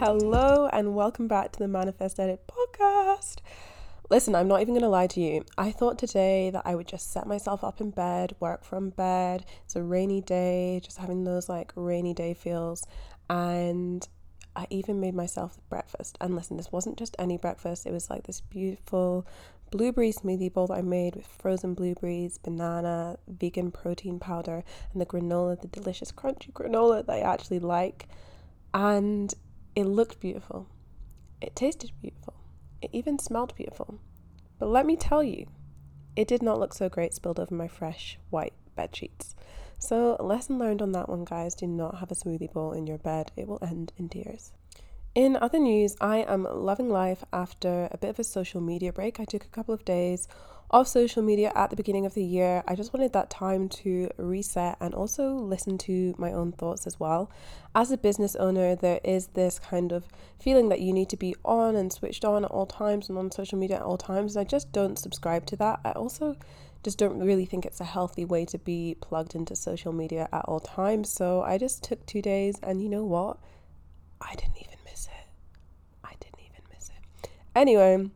Hello, and welcome back to the Manifest Edit podcast. Listen, I'm not even going to lie to you. I thought today that I would just set myself up in bed, work from bed. It's a rainy day, just having those like rainy day feels. And I even made myself breakfast. And listen, this wasn't just any breakfast, it was like this beautiful blueberry smoothie bowl that I made with frozen blueberries, banana, vegan protein powder, and the granola, the delicious crunchy granola that I actually like. And it looked beautiful. It tasted beautiful. It even smelled beautiful. But let me tell you, it did not look so great spilled over my fresh white bed sheets. So, lesson learned on that one, guys do not have a smoothie bowl in your bed, it will end in tears. In other news, I am loving life after a bit of a social media break. I took a couple of days off social media at the beginning of the year. I just wanted that time to reset and also listen to my own thoughts as well. As a business owner, there is this kind of feeling that you need to be on and switched on at all times and on social media at all times. And I just don't subscribe to that. I also just don't really think it's a healthy way to be plugged into social media at all times. So I just took two days, and you know what? I didn't even miss it. I didn't even miss it. Anyway,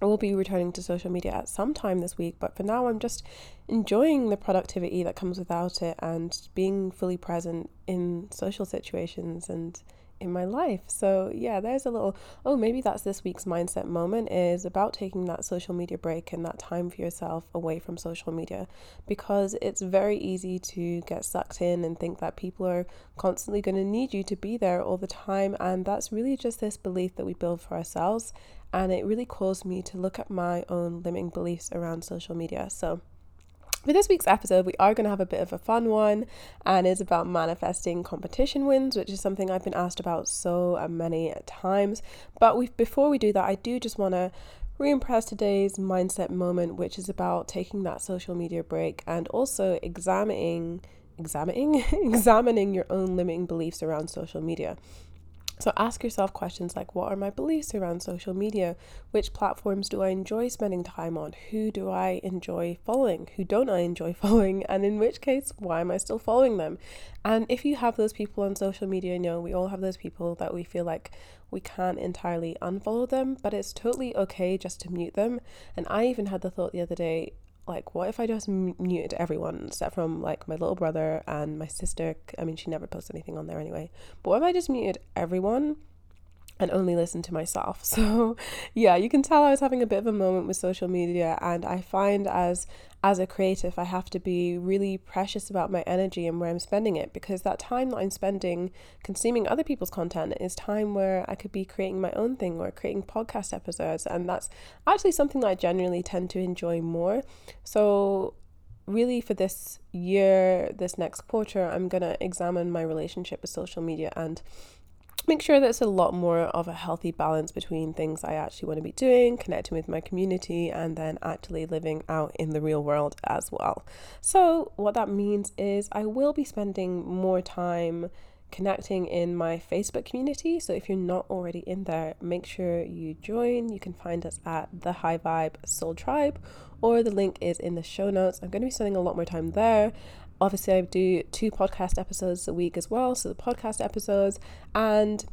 I will be returning to social media at some time this week, but for now, I'm just enjoying the productivity that comes without it and being fully present in social situations and in my life. So, yeah, there's a little, oh, maybe that's this week's mindset moment is about taking that social media break and that time for yourself away from social media because it's very easy to get sucked in and think that people are constantly going to need you to be there all the time. And that's really just this belief that we build for ourselves and it really caused me to look at my own limiting beliefs around social media. So, for this week's episode, we are going to have a bit of a fun one, and it's about manifesting competition wins, which is something I've been asked about so uh, many times. But we, before we do that, I do just want to re-impress today's mindset moment, which is about taking that social media break and also examining, examining, examining your own limiting beliefs around social media. So ask yourself questions like what are my beliefs around social media? Which platforms do I enjoy spending time on? Who do I enjoy following? Who don't I enjoy following? And in which case, why am I still following them? And if you have those people on social media, you know, we all have those people that we feel like we can't entirely unfollow them, but it's totally okay just to mute them. And I even had the thought the other day, like what if i just muted everyone except from like my little brother and my sister? I mean she never posts anything on there anyway. But what if i just muted everyone and only listen to myself. So, yeah, you can tell I was having a bit of a moment with social media and I find as as a creative I have to be really precious about my energy and where I'm spending it because that time that I'm spending consuming other people's content is time where I could be creating my own thing or creating podcast episodes and that's actually something that I genuinely tend to enjoy more. So, really for this year, this next quarter, I'm going to examine my relationship with social media and make sure it's a lot more of a healthy balance between things I actually want to be doing, connecting with my community, and then actually living out in the real world as well. So, what that means is I will be spending more time connecting in my Facebook community. So if you're not already in there, make sure you join. You can find us at the High Vibe Soul Tribe, or the link is in the show notes. I'm going to be spending a lot more time there obviously I do two podcast episodes a week as well, so the podcast episodes and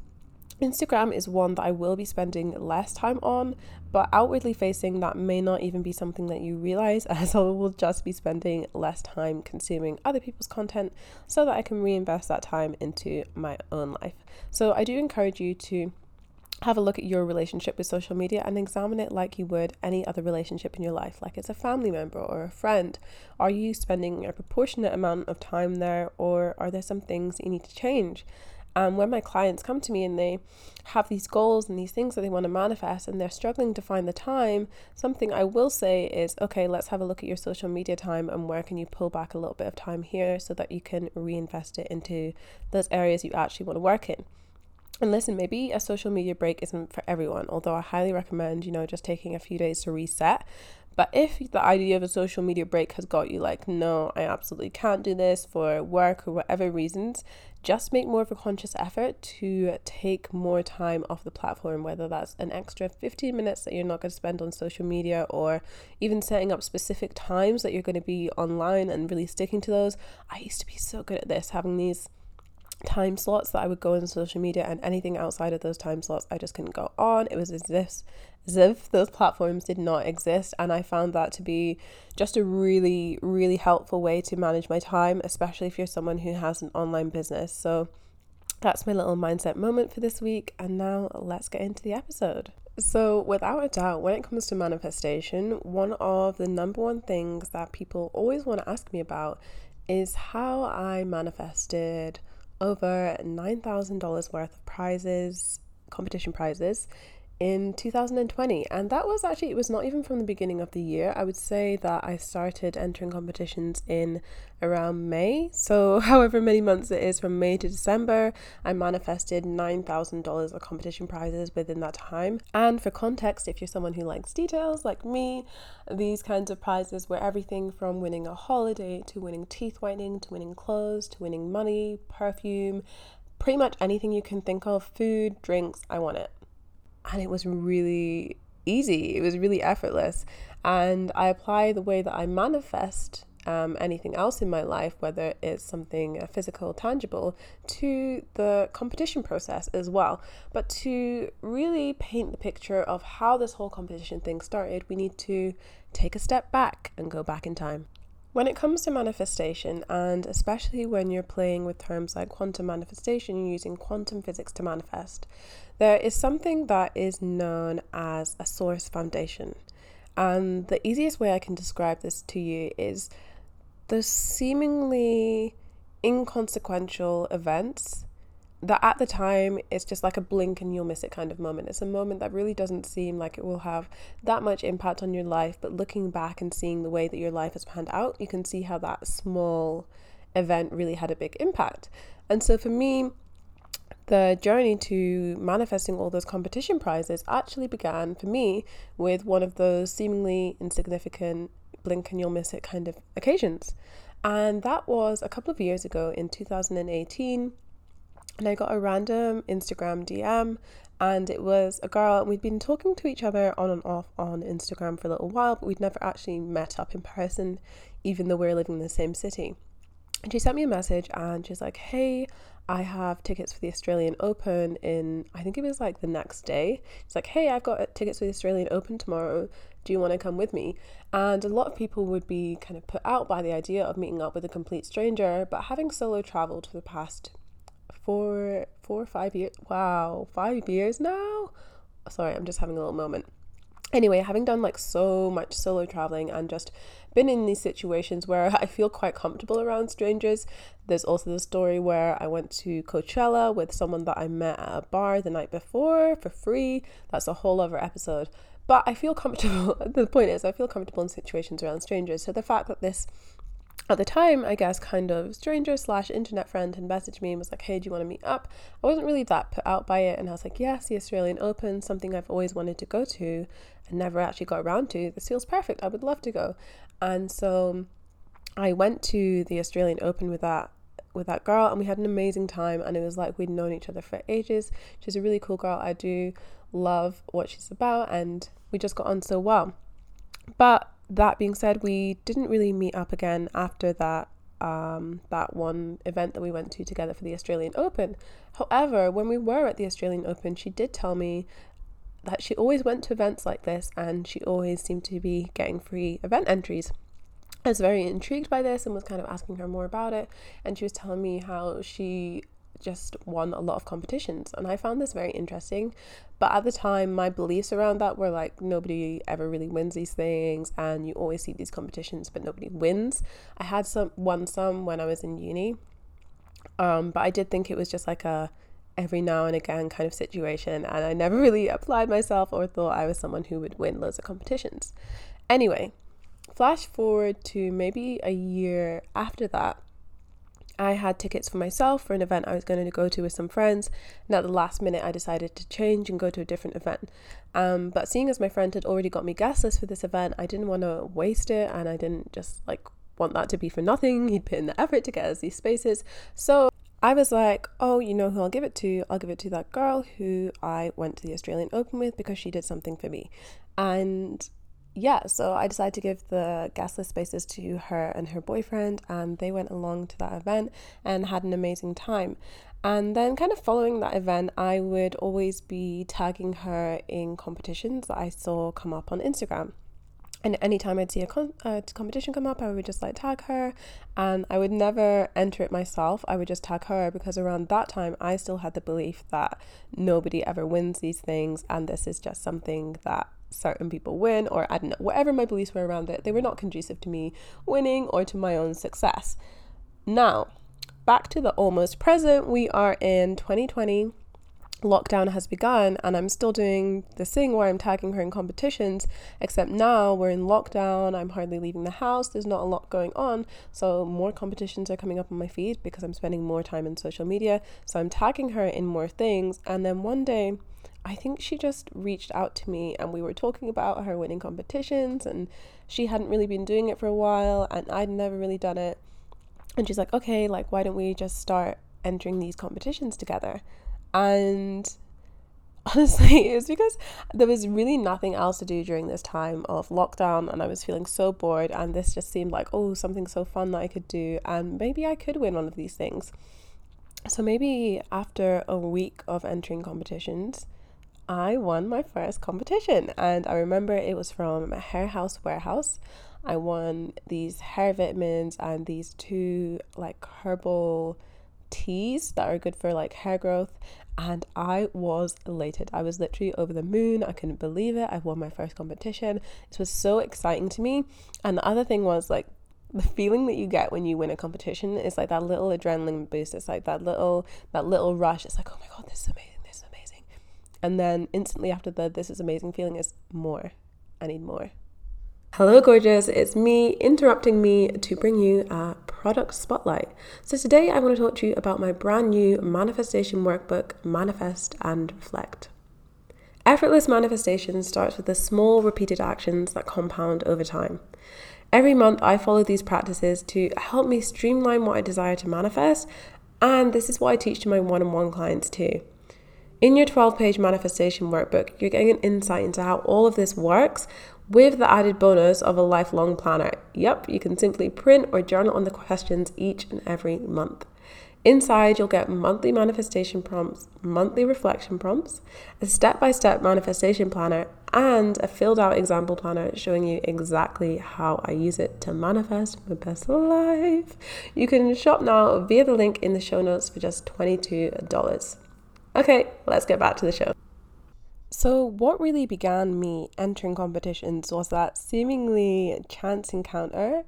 Instagram is one that I will be spending less time on, but outwardly facing that may not even be something that you realize as I will just be spending less time consuming other people's content so that I can reinvest that time into my own life. So I do encourage you to have a look at your relationship with social media and examine it like you would any other relationship in your life, like it's a family member or a friend. Are you spending a proportionate amount of time there, or are there some things that you need to change? And when my clients come to me and they have these goals and these things that they want to manifest and they're struggling to find the time, something I will say is okay, let's have a look at your social media time and where can you pull back a little bit of time here so that you can reinvest it into those areas you actually want to work in. And listen, maybe a social media break isn't for everyone, although I highly recommend, you know, just taking a few days to reset. But if the idea of a social media break has got you like, no, I absolutely can't do this for work or whatever reasons, just make more of a conscious effort to take more time off the platform, whether that's an extra 15 minutes that you're not going to spend on social media or even setting up specific times that you're going to be online and really sticking to those. I used to be so good at this, having these time slots that I would go on social media and anything outside of those time slots I just couldn't go on. It was as if as if those platforms did not exist and I found that to be just a really really helpful way to manage my time, especially if you're someone who has an online business. So that's my little mindset moment for this week and now let's get into the episode. So, without a doubt, when it comes to manifestation, one of the number one things that people always want to ask me about is how I manifested over $9,000 worth of prizes, competition prizes in 2020 and that was actually it was not even from the beginning of the year. I would say that i started entering competitions in around may. So however many months it is from may to december i manifested $9000 of competition prizes within that time. And for context if you're someone who likes details like me these kinds of prizes were everything from winning a holiday to winning teeth whitening to winning clothes to winning money perfume pretty much anything you can think of food drinks i want it and it was really easy. It was really effortless. And I apply the way that I manifest um, anything else in my life, whether it's something uh, physical, tangible, to the competition process as well. But to really paint the picture of how this whole competition thing started, we need to take a step back and go back in time. When it comes to manifestation, and especially when you're playing with terms like quantum manifestation, using quantum physics to manifest, there is something that is known as a source foundation. And the easiest way I can describe this to you is the seemingly inconsequential events that at the time it's just like a blink and you'll miss it kind of moment. It's a moment that really doesn't seem like it will have that much impact on your life, but looking back and seeing the way that your life has panned out, you can see how that small event really had a big impact. And so for me, the journey to manifesting all those competition prizes actually began for me with one of those seemingly insignificant blink and you'll miss it kind of occasions. And that was a couple of years ago in 2018 and I got a random Instagram DM and it was a girl and we'd been talking to each other on and off on Instagram for a little while but we'd never actually met up in person even though we are living in the same city. And she sent me a message and she's like, "Hey, I have tickets for the Australian Open in I think it was like the next day. It's like, "Hey, I've got tickets for the Australian Open tomorrow. Do you want to come with me?" And a lot of people would be kind of put out by the idea of meeting up with a complete stranger, but having solo traveled for the past four, four or five years. Wow, five years now. Sorry, I'm just having a little moment. Anyway, having done like so much solo traveling and just been in these situations where I feel quite comfortable around strangers. There's also the story where I went to Coachella with someone that I met at a bar the night before for free. That's a whole other episode. But I feel comfortable. the point is, I feel comfortable in situations around strangers. So the fact that this at the time, I guess, kind of stranger slash internet friend had messaged me and was like, hey, do you want to meet up? I wasn't really that put out by it. And I was like, yes, the Australian Open, something I've always wanted to go to and never actually got around to. This feels perfect. I would love to go. And so I went to the Australian Open with that with that girl and we had an amazing time and it was like we'd known each other for ages. She's a really cool girl. I do love what she's about and we just got on so well. But that being said, we didn't really meet up again after that um, that one event that we went to together for the Australian Open. However, when we were at the Australian Open, she did tell me that she always went to events like this and she always seemed to be getting free event entries. I was very intrigued by this and was kind of asking her more about it. And she was telling me how she just won a lot of competitions. And I found this very interesting. But at the time, my beliefs around that were like nobody ever really wins these things, and you always see these competitions, but nobody wins. I had some won some when I was in uni, um, but I did think it was just like a every now and again kind of situation, and I never really applied myself or thought I was someone who would win loads of competitions. Anyway, flash forward to maybe a year after that I had tickets for myself for an event I was going to go to with some friends, and at the last minute, I decided to change and go to a different event. Um, but seeing as my friend had already got me guest list for this event, I didn't want to waste it, and I didn't just like want that to be for nothing. He'd put in the effort to get us these spaces, so I was like, oh, you know who I'll give it to? I'll give it to that girl who I went to the Australian Open with because she did something for me, and yeah, so I decided to give the guest list spaces to her and her boyfriend, and they went along to that event and had an amazing time. And then, kind of following that event, I would always be tagging her in competitions that I saw come up on Instagram. And anytime I'd see a, con- a competition come up, I would just like tag her, and I would never enter it myself. I would just tag her because around that time, I still had the belief that nobody ever wins these things, and this is just something that certain people win, or I don't know, whatever my beliefs were around it, they were not conducive to me winning or to my own success. Now, back to the almost present, we are in 2020. Lockdown has begun, and I'm still doing this thing where I'm tagging her in competitions, except now we're in lockdown. I'm hardly leaving the house, there's not a lot going on. So, more competitions are coming up on my feed because I'm spending more time in social media. So, I'm tagging her in more things, and then one day, I think she just reached out to me and we were talking about her winning competitions and she hadn't really been doing it for a while and I'd never really done it. And she's like, okay, like, why don't we just start entering these competitions together? And honestly, it was because there was really nothing else to do during this time of lockdown and I was feeling so bored. And this just seemed like, oh, something so fun that I could do. And maybe I could win one of these things. So maybe after a week of entering competitions, I won my first competition, and I remember it was from Hair House Warehouse. I won these hair vitamins and these two like herbal teas that are good for like hair growth and I was elated. I was literally over the moon. I couldn't believe it. I won my first competition. It was so exciting to me. And the other thing was like the feeling that you get when you win a competition is like that little adrenaline boost. It's like that little that little rush. It's like, "Oh my god, this is amazing." And then instantly after the this is amazing feeling is more. I need more. Hello, gorgeous. It's me interrupting me to bring you a product spotlight. So, today I want to talk to you about my brand new manifestation workbook, Manifest and Reflect. Effortless manifestation starts with the small, repeated actions that compound over time. Every month, I follow these practices to help me streamline what I desire to manifest, and this is what I teach to my one on one clients too. In your 12 page manifestation workbook, you're getting an insight into how all of this works with the added bonus of a lifelong planner. Yep, you can simply print or journal on the questions each and every month. Inside, you'll get monthly manifestation prompts, monthly reflection prompts, a step by step manifestation planner, and a filled out example planner showing you exactly how I use it to manifest my best life. You can shop now via the link in the show notes for just $22. Okay, let's get back to the show. So, what really began me entering competitions was that seemingly chance encounter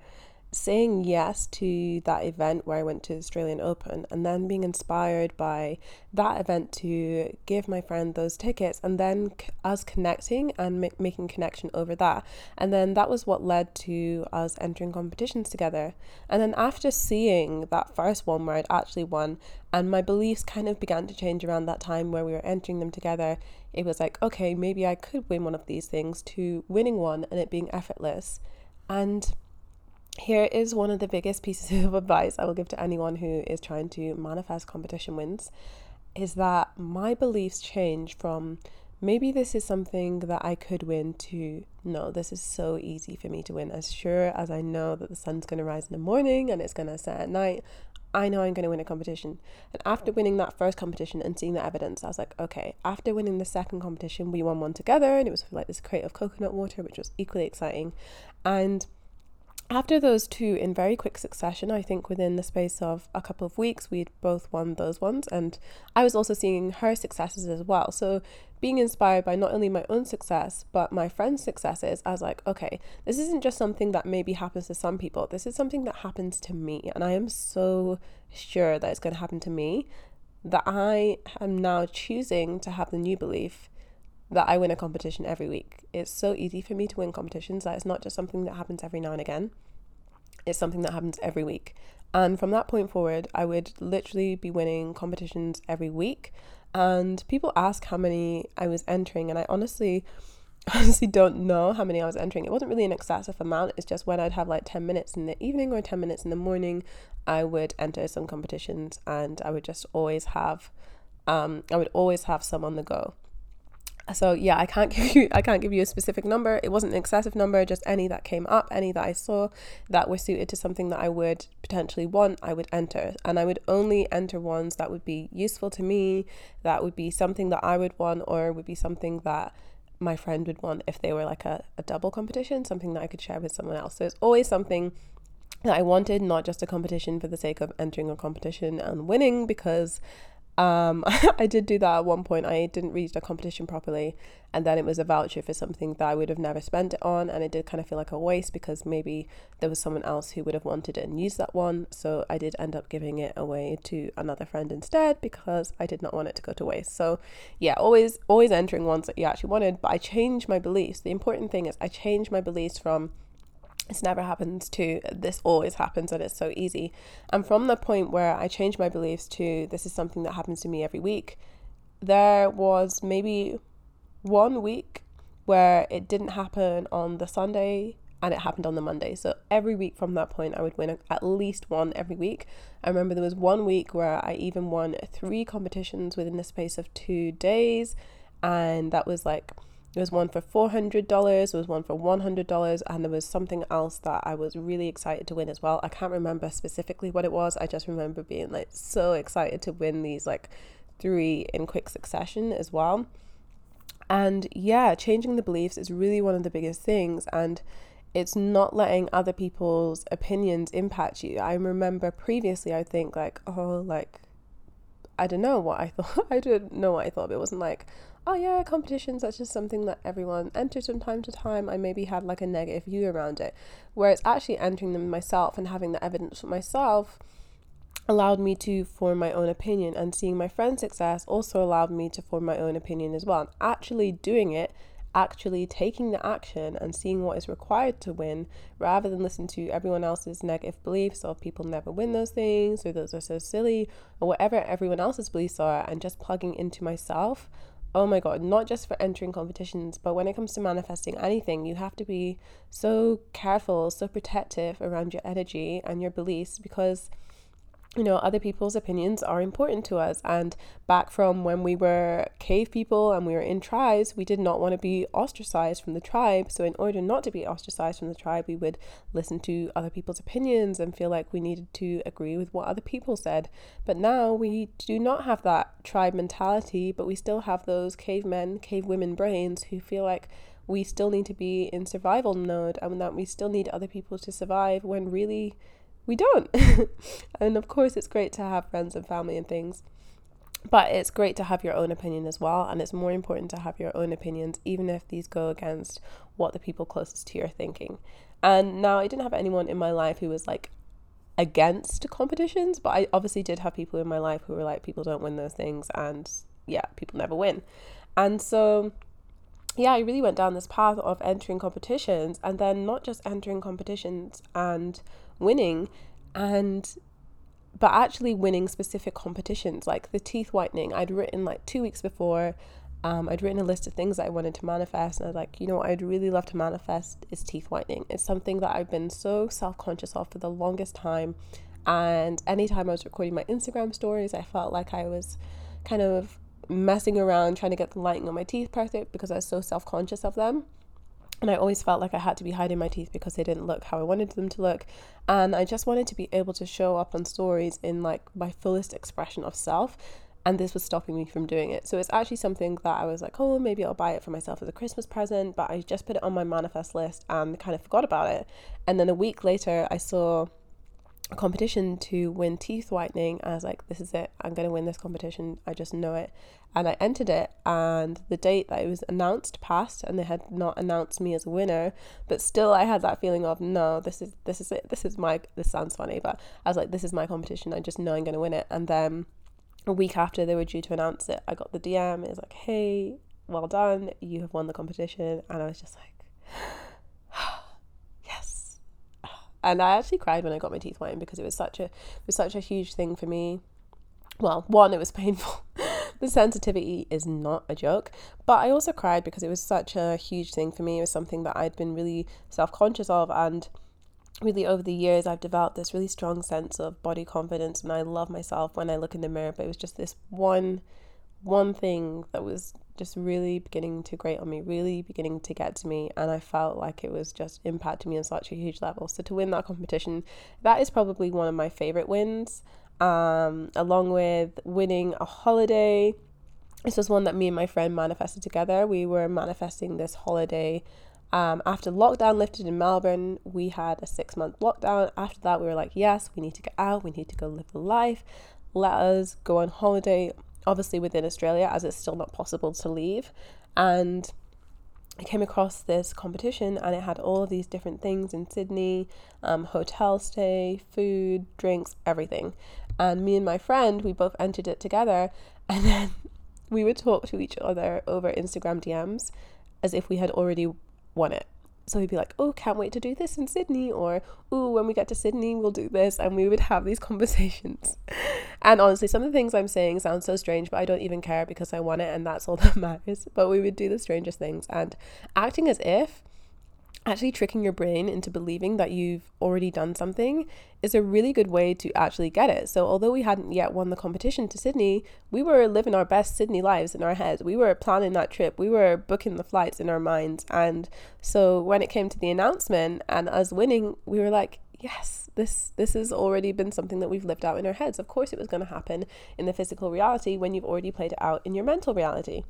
saying yes to that event where I went to Australian Open and then being inspired by that event to give my friend those tickets and then us connecting and ma- making connection over that. And then that was what led to us entering competitions together. And then after seeing that first one where I'd actually won and my beliefs kind of began to change around that time where we were entering them together, it was like, okay, maybe I could win one of these things to winning one and it being effortless. And here is one of the biggest pieces of advice I will give to anyone who is trying to manifest competition wins is that my beliefs change from maybe this is something that I could win to no, this is so easy for me to win. As sure as I know that the sun's going to rise in the morning and it's going to set at night, I know I'm going to win a competition. And after winning that first competition and seeing the evidence, I was like, okay, after winning the second competition, we won one together and it was like this crate of coconut water, which was equally exciting. And after those two in very quick succession, I think within the space of a couple of weeks, we'd both won those ones. And I was also seeing her successes as well. So, being inspired by not only my own success, but my friends' successes, I was like, okay, this isn't just something that maybe happens to some people. This is something that happens to me. And I am so sure that it's going to happen to me that I am now choosing to have the new belief that I win a competition every week. It's so easy for me to win competitions that it's not just something that happens every now and again. It's something that happens every week. And from that point forward, I would literally be winning competitions every week. And people ask how many I was entering, and I honestly, honestly don't know how many I was entering. It wasn't really an excessive amount. It's just when I'd have like 10 minutes in the evening or 10 minutes in the morning, I would enter some competitions and I would just always have um, I would always have some on the go. So yeah, I can't give you I can't give you a specific number. It wasn't an excessive number, just any that came up, any that I saw that were suited to something that I would potentially want, I would enter. And I would only enter ones that would be useful to me, that would be something that I would want or would be something that my friend would want if they were like a, a double competition, something that I could share with someone else. So it's always something that I wanted, not just a competition for the sake of entering a competition and winning, because um, I did do that at one point. I didn't read the competition properly, and then it was a voucher for something that I would have never spent it on, and it did kind of feel like a waste because maybe there was someone else who would have wanted it and used that one. So I did end up giving it away to another friend instead because I did not want it to go to waste. So yeah, always always entering ones that you actually wanted, but I changed my beliefs. The important thing is I changed my beliefs from this never happens to this always happens and it's so easy. And from the point where I changed my beliefs to this is something that happens to me every week, there was maybe one week where it didn't happen on the Sunday and it happened on the Monday. So every week from that point, I would win at least one every week. I remember there was one week where I even won three competitions within the space of two days, and that was like there was one for $400, there was one for $100, and there was something else that I was really excited to win as well. I can't remember specifically what it was. I just remember being like so excited to win these like three in quick succession as well. And yeah, changing the beliefs is really one of the biggest things. And it's not letting other people's opinions impact you. I remember previously, I think like, oh, like, I don't know what I thought. I didn't know what I thought. But it wasn't like, oh yeah, competitions, that's just something that everyone enters from time to time. I maybe had like a negative view around it. Whereas actually entering them myself and having the evidence for myself allowed me to form my own opinion and seeing my friend's success also allowed me to form my own opinion as well. And actually doing it actually taking the action and seeing what is required to win rather than listen to everyone else's negative beliefs or people never win those things or those are so silly or whatever everyone else's beliefs are and just plugging into myself oh my god, not just for entering competitions, but when it comes to manifesting anything, you have to be so careful, so protective around your energy and your beliefs because you know, other people's opinions are important to us. And back from when we were cave people and we were in tribes, we did not want to be ostracized from the tribe. So, in order not to be ostracized from the tribe, we would listen to other people's opinions and feel like we needed to agree with what other people said. But now we do not have that tribe mentality, but we still have those cavemen, cavewomen brains who feel like we still need to be in survival mode and that we still need other people to survive when really we don't. and of course, it's great to have friends and family and things, but it's great to have your own opinion as well. And it's more important to have your own opinions, even if these go against what the people closest to you are thinking. And now, I didn't have anyone in my life who was like against competitions, but I obviously did have people in my life who were like, people don't win those things, and yeah, people never win. And so yeah, I really went down this path of entering competitions and then not just entering competitions and winning and but actually winning specific competitions like the teeth whitening I'd written like 2 weeks before um, I'd written a list of things that I wanted to manifest, and I was like, you know what I'd really love to manifest is teeth whitening. It's something that I've been so self conscious of for the longest time. And anytime I was recording my Instagram stories, I felt like I was kind of messing around trying to get the lighting on my teeth perfect because I was so self conscious of them. And I always felt like I had to be hiding my teeth because they didn't look how I wanted them to look. And I just wanted to be able to show up on stories in like my fullest expression of self. And this was stopping me from doing it. So it's actually something that I was like, oh, maybe I'll buy it for myself as a Christmas present. But I just put it on my manifest list and kind of forgot about it. And then a week later, I saw competition to win teeth whitening. I was like, this is it. I'm going to win this competition. I just know it. And I entered it, and the date that it was announced passed, and they had not announced me as a winner. But still, I had that feeling of no, this is this is it. This is my. This sounds funny, but I was like, this is my competition. I just know I'm going to win it. And then a week after they were due to announce it, I got the DM. It was like, hey, well done. You have won the competition. And I was just like. Ah. And I actually cried when I got my teeth whitened because it was such a it was such a huge thing for me. Well, one, it was painful. the sensitivity is not a joke. But I also cried because it was such a huge thing for me. It was something that I'd been really self conscious of and really over the years I've developed this really strong sense of body confidence and I love myself when I look in the mirror but it was just this one one thing that was just really beginning to grate on me, really beginning to get to me, and I felt like it was just impacting me on such a huge level. So to win that competition, that is probably one of my favorite wins. Um, along with winning a holiday, this was one that me and my friend manifested together. We were manifesting this holiday. Um, after lockdown lifted in Melbourne, we had a six month lockdown. After that, we were like, yes, we need to get out, we need to go live the life. Let us go on holiday obviously within Australia, as it's still not possible to leave. And I came across this competition and it had all of these different things in Sydney um, hotel stay, food, drinks, everything. And me and my friend, we both entered it together. And then we would talk to each other over Instagram DMs as if we had already won it. So he'd be like, oh, can't wait to do this in Sydney, or oh, when we get to Sydney, we'll do this. And we would have these conversations. and honestly, some of the things I'm saying sound so strange, but I don't even care because I want it and that's all that matters. But we would do the strangest things and acting as if actually tricking your brain into believing that you've already done something is a really good way to actually get it. So, although we hadn't yet won the competition to Sydney, we were living our best Sydney lives in our heads. We were planning that trip, we were booking the flights in our minds. And so, when it came to the announcement and us winning, we were like, yes this this has already been something that we've lived out in our heads of course it was going to happen in the physical reality when you've already played it out in your mental reality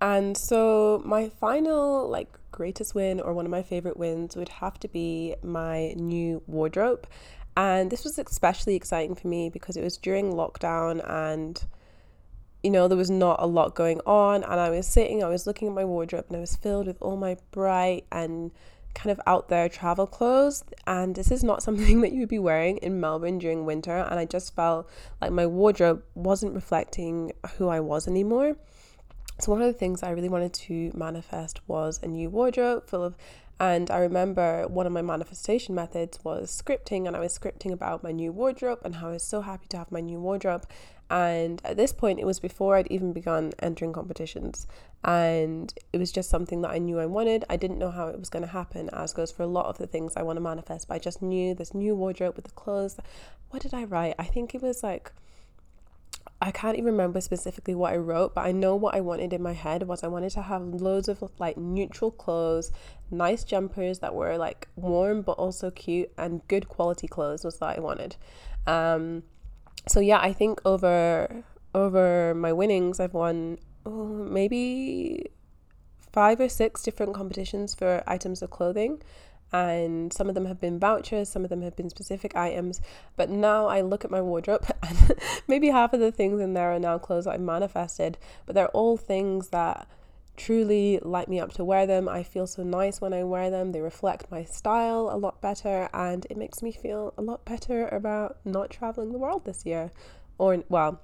and so my final like greatest win or one of my favorite wins would have to be my new wardrobe. And this was especially exciting for me because it was during lockdown and you know there was not a lot going on and I was sitting I was looking at my wardrobe and I was filled with all my bright and kind of out there travel clothes and this is not something that you would be wearing in Melbourne during winter and I just felt like my wardrobe wasn't reflecting who I was anymore. So, one of the things I really wanted to manifest was a new wardrobe full of, and I remember one of my manifestation methods was scripting, and I was scripting about my new wardrobe and how I was so happy to have my new wardrobe. And at this point, it was before I'd even begun entering competitions, and it was just something that I knew I wanted. I didn't know how it was going to happen, as goes for a lot of the things I want to manifest, but I just knew this new wardrobe with the clothes. What did I write? I think it was like, I can't even remember specifically what I wrote, but I know what I wanted in my head was I wanted to have loads of like neutral clothes, nice jumpers that were like warm but also cute and good quality clothes was that I wanted. Um, so yeah, I think over over my winnings, I've won oh, maybe five or six different competitions for items of clothing and some of them have been vouchers, some of them have been specific items. But now I look at my wardrobe, and maybe half of the things in there are now clothes I've manifested, but they're all things that truly light me up to wear them. I feel so nice when I wear them. They reflect my style a lot better, and it makes me feel a lot better about not traveling the world this year. Or, well,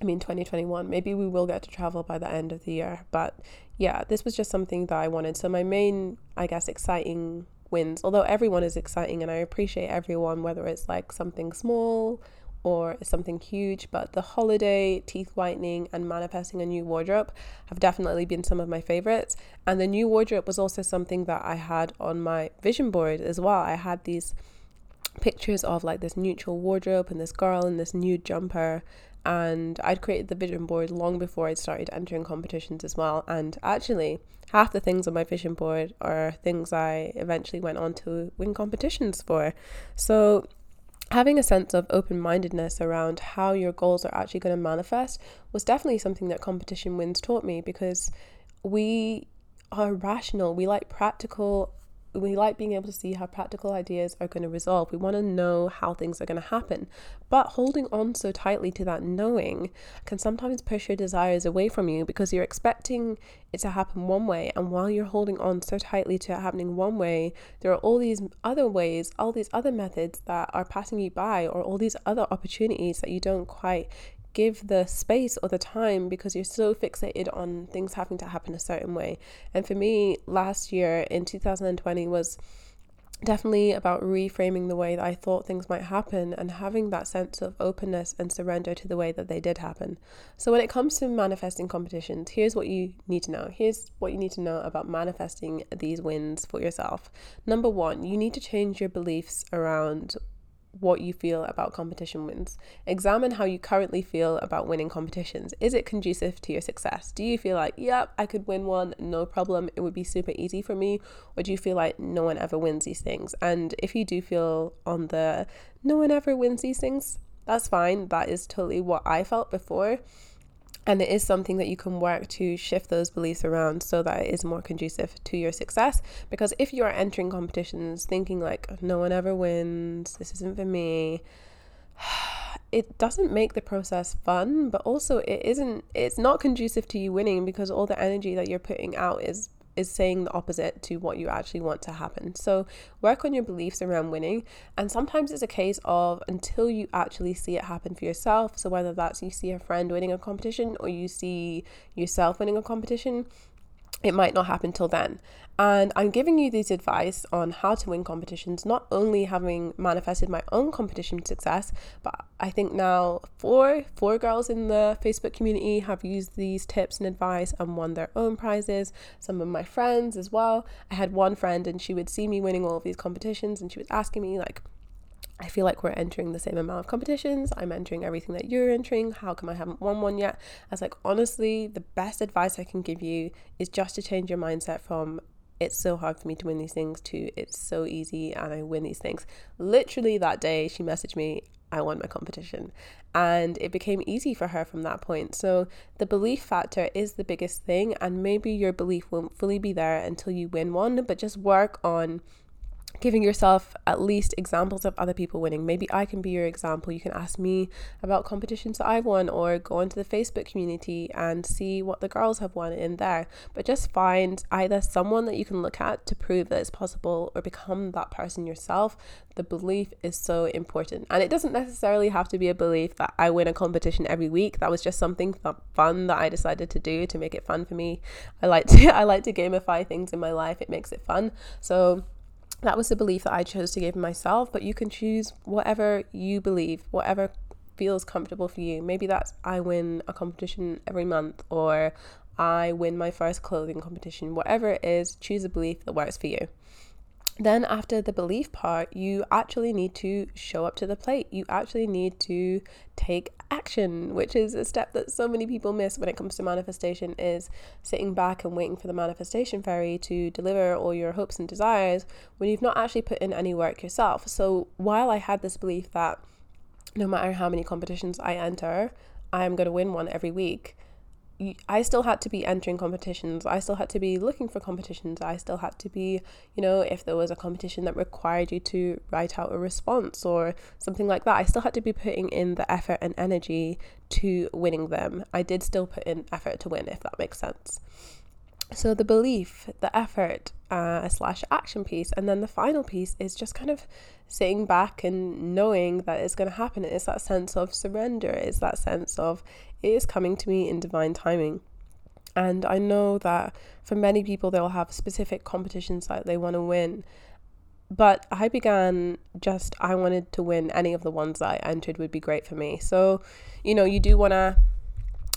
I mean, 2021. Maybe we will get to travel by the end of the year. But yeah, this was just something that I wanted. So, my main, I guess, exciting wins, although everyone is exciting and I appreciate everyone, whether it's like something small or something huge. But the holiday, teeth whitening, and manifesting a new wardrobe have definitely been some of my favorites. And the new wardrobe was also something that I had on my vision board as well. I had these pictures of like this neutral wardrobe and this girl in this nude jumper and I'd created the vision board long before I'd started entering competitions as well. And actually, half the things on my vision board are things I eventually went on to win competitions for. So, having a sense of open mindedness around how your goals are actually going to manifest was definitely something that competition wins taught me because we are rational, we like practical we like being able to see how practical ideas are going to resolve. We want to know how things are going to happen. But holding on so tightly to that knowing can sometimes push your desires away from you because you're expecting it to happen one way. And while you're holding on so tightly to it happening one way, there are all these other ways, all these other methods that are passing you by, or all these other opportunities that you don't quite give the space or the time because you're so fixated on things having to happen a certain way. And for me, last year in 2020 was definitely about reframing the way that I thought things might happen and having that sense of openness and surrender to the way that they did happen. So, when it comes to manifesting competitions, here's what you need to know. Here's what you need to know about manifesting these wins for yourself. Number one, you need to change your beliefs around what you feel about competition wins. Examine how you currently feel about winning competitions. Is it conducive to your success? Do you feel like, yep, I could win one, no problem, it would be super easy for me? Or do you feel like no one ever wins these things? And if you do feel on the no one ever wins these things, that's fine. That is totally what I felt before. And it is something that you can work to shift those beliefs around so that it is more conducive to your success. Because if you are entering competitions thinking, like, no one ever wins, this isn't for me, it doesn't make the process fun, but also it isn't, it's not conducive to you winning because all the energy that you're putting out is is saying the opposite to what you actually want to happen. So work on your beliefs around winning. And sometimes it's a case of until you actually see it happen for yourself. So whether that's you see a friend winning a competition or you see yourself winning a competition, it might not happen till then. And I'm giving you this advice on how to win competitions, not only having manifested my own competition success, but I think now four four girls in the Facebook community have used these tips and advice and won their own prizes. Some of my friends as well. I had one friend and she would see me winning all of these competitions and she was asking me like I feel like we're entering the same amount of competitions. I'm entering everything that you're entering. How come I haven't won one yet? I was like, honestly, the best advice I can give you is just to change your mindset from it's so hard for me to win these things to it's so easy and I win these things. Literally that day, she messaged me, I won my competition. And it became easy for her from that point. So the belief factor is the biggest thing. And maybe your belief won't fully be there until you win one, but just work on giving yourself at least examples of other people winning. Maybe I can be your example. You can ask me about competitions that I've won or go into the Facebook community and see what the girls have won in there. But just find either someone that you can look at to prove that it's possible or become that person yourself. The belief is so important. And it doesn't necessarily have to be a belief that I win a competition every week. That was just something fun that I decided to do to make it fun for me. I like to I like to gamify things in my life. It makes it fun. So that was the belief that I chose to give myself, but you can choose whatever you believe, whatever feels comfortable for you. Maybe that's I win a competition every month or I win my first clothing competition. Whatever it is, choose a belief that works for you. Then, after the belief part, you actually need to show up to the plate. You actually need to take action, which is a step that so many people miss when it comes to manifestation is sitting back and waiting for the manifestation fairy to deliver all your hopes and desires when you've not actually put in any work yourself. So, while I had this belief that no matter how many competitions I enter, I am going to win one every week, I still had to be entering competitions. I still had to be looking for competitions. I still had to be, you know, if there was a competition that required you to write out a response or something like that, I still had to be putting in the effort and energy to winning them. I did still put in effort to win, if that makes sense. So the belief, the effort, uh, slash action piece, and then the final piece is just kind of sitting back and knowing that it's going to happen. It's that sense of surrender. It's that sense of it is coming to me in divine timing. And I know that for many people, they'll have specific competitions that they want to win. But I began just, I wanted to win any of the ones that I entered would be great for me. So, you know, you do want to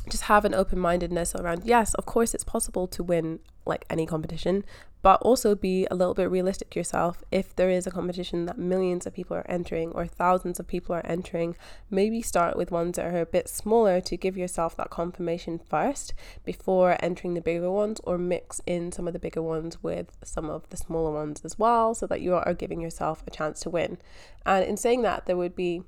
just have an open mindedness around yes, of course, it's possible to win like any competition, but also be a little bit realistic yourself. If there is a competition that millions of people are entering or thousands of people are entering, maybe start with ones that are a bit smaller to give yourself that confirmation first before entering the bigger ones, or mix in some of the bigger ones with some of the smaller ones as well, so that you are giving yourself a chance to win. And in saying that, there would be,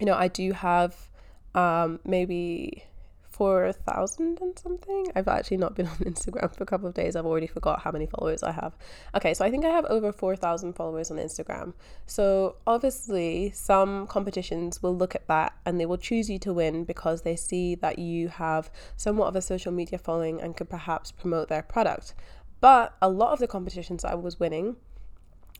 you know, I do have um, maybe 4,000 and something. I've actually not been on Instagram for a couple of days. I've already forgot how many followers I have. Okay, so I think I have over 4,000 followers on Instagram. So obviously, some competitions will look at that and they will choose you to win because they see that you have somewhat of a social media following and could perhaps promote their product. But a lot of the competitions I was winning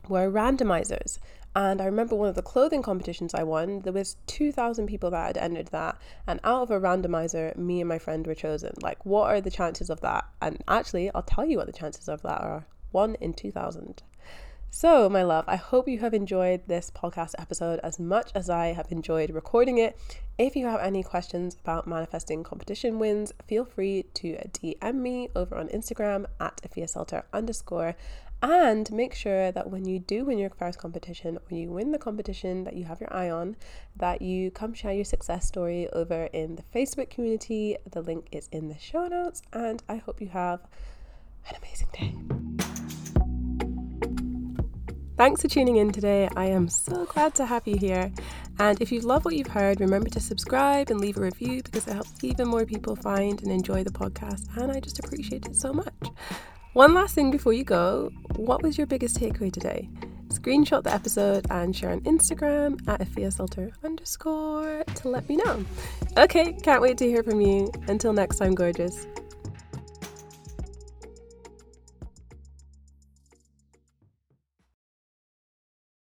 were randomizers. And I remember one of the clothing competitions I won, there was 2,000 people that had entered that. And out of a randomizer, me and my friend were chosen. Like, what are the chances of that? And actually, I'll tell you what the chances of that are. One in 2,000. So, my love, I hope you have enjoyed this podcast episode as much as I have enjoyed recording it. If you have any questions about manifesting competition wins, feel free to DM me over on Instagram at efiasulter underscore and make sure that when you do win your first competition or you win the competition that you have your eye on, that you come share your success story over in the Facebook community. The link is in the show notes, and I hope you have an amazing day. Thanks for tuning in today. I am so glad to have you here. And if you love what you've heard, remember to subscribe and leave a review because it helps even more people find and enjoy the podcast. And I just appreciate it so much. One last thing before you go what was your biggest takeaway today? Screenshot the episode and share on Instagram at efiasulter underscore to let me know. Okay, can't wait to hear from you. Until next time, gorgeous.